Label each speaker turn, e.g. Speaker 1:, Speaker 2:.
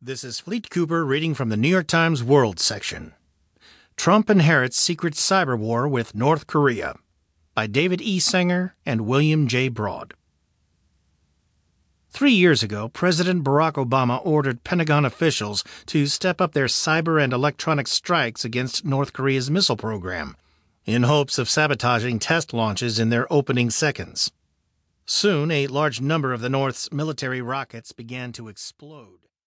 Speaker 1: This is Fleet Cooper reading from the New York Times World section. Trump inherits secret cyber war with North Korea by David E. Sanger and William J. Broad. Three years ago, President Barack Obama ordered Pentagon officials to step up their cyber and electronic strikes against North Korea's missile program in hopes of sabotaging test launches in their opening seconds. Soon, a large number of the North's military rockets began to explode.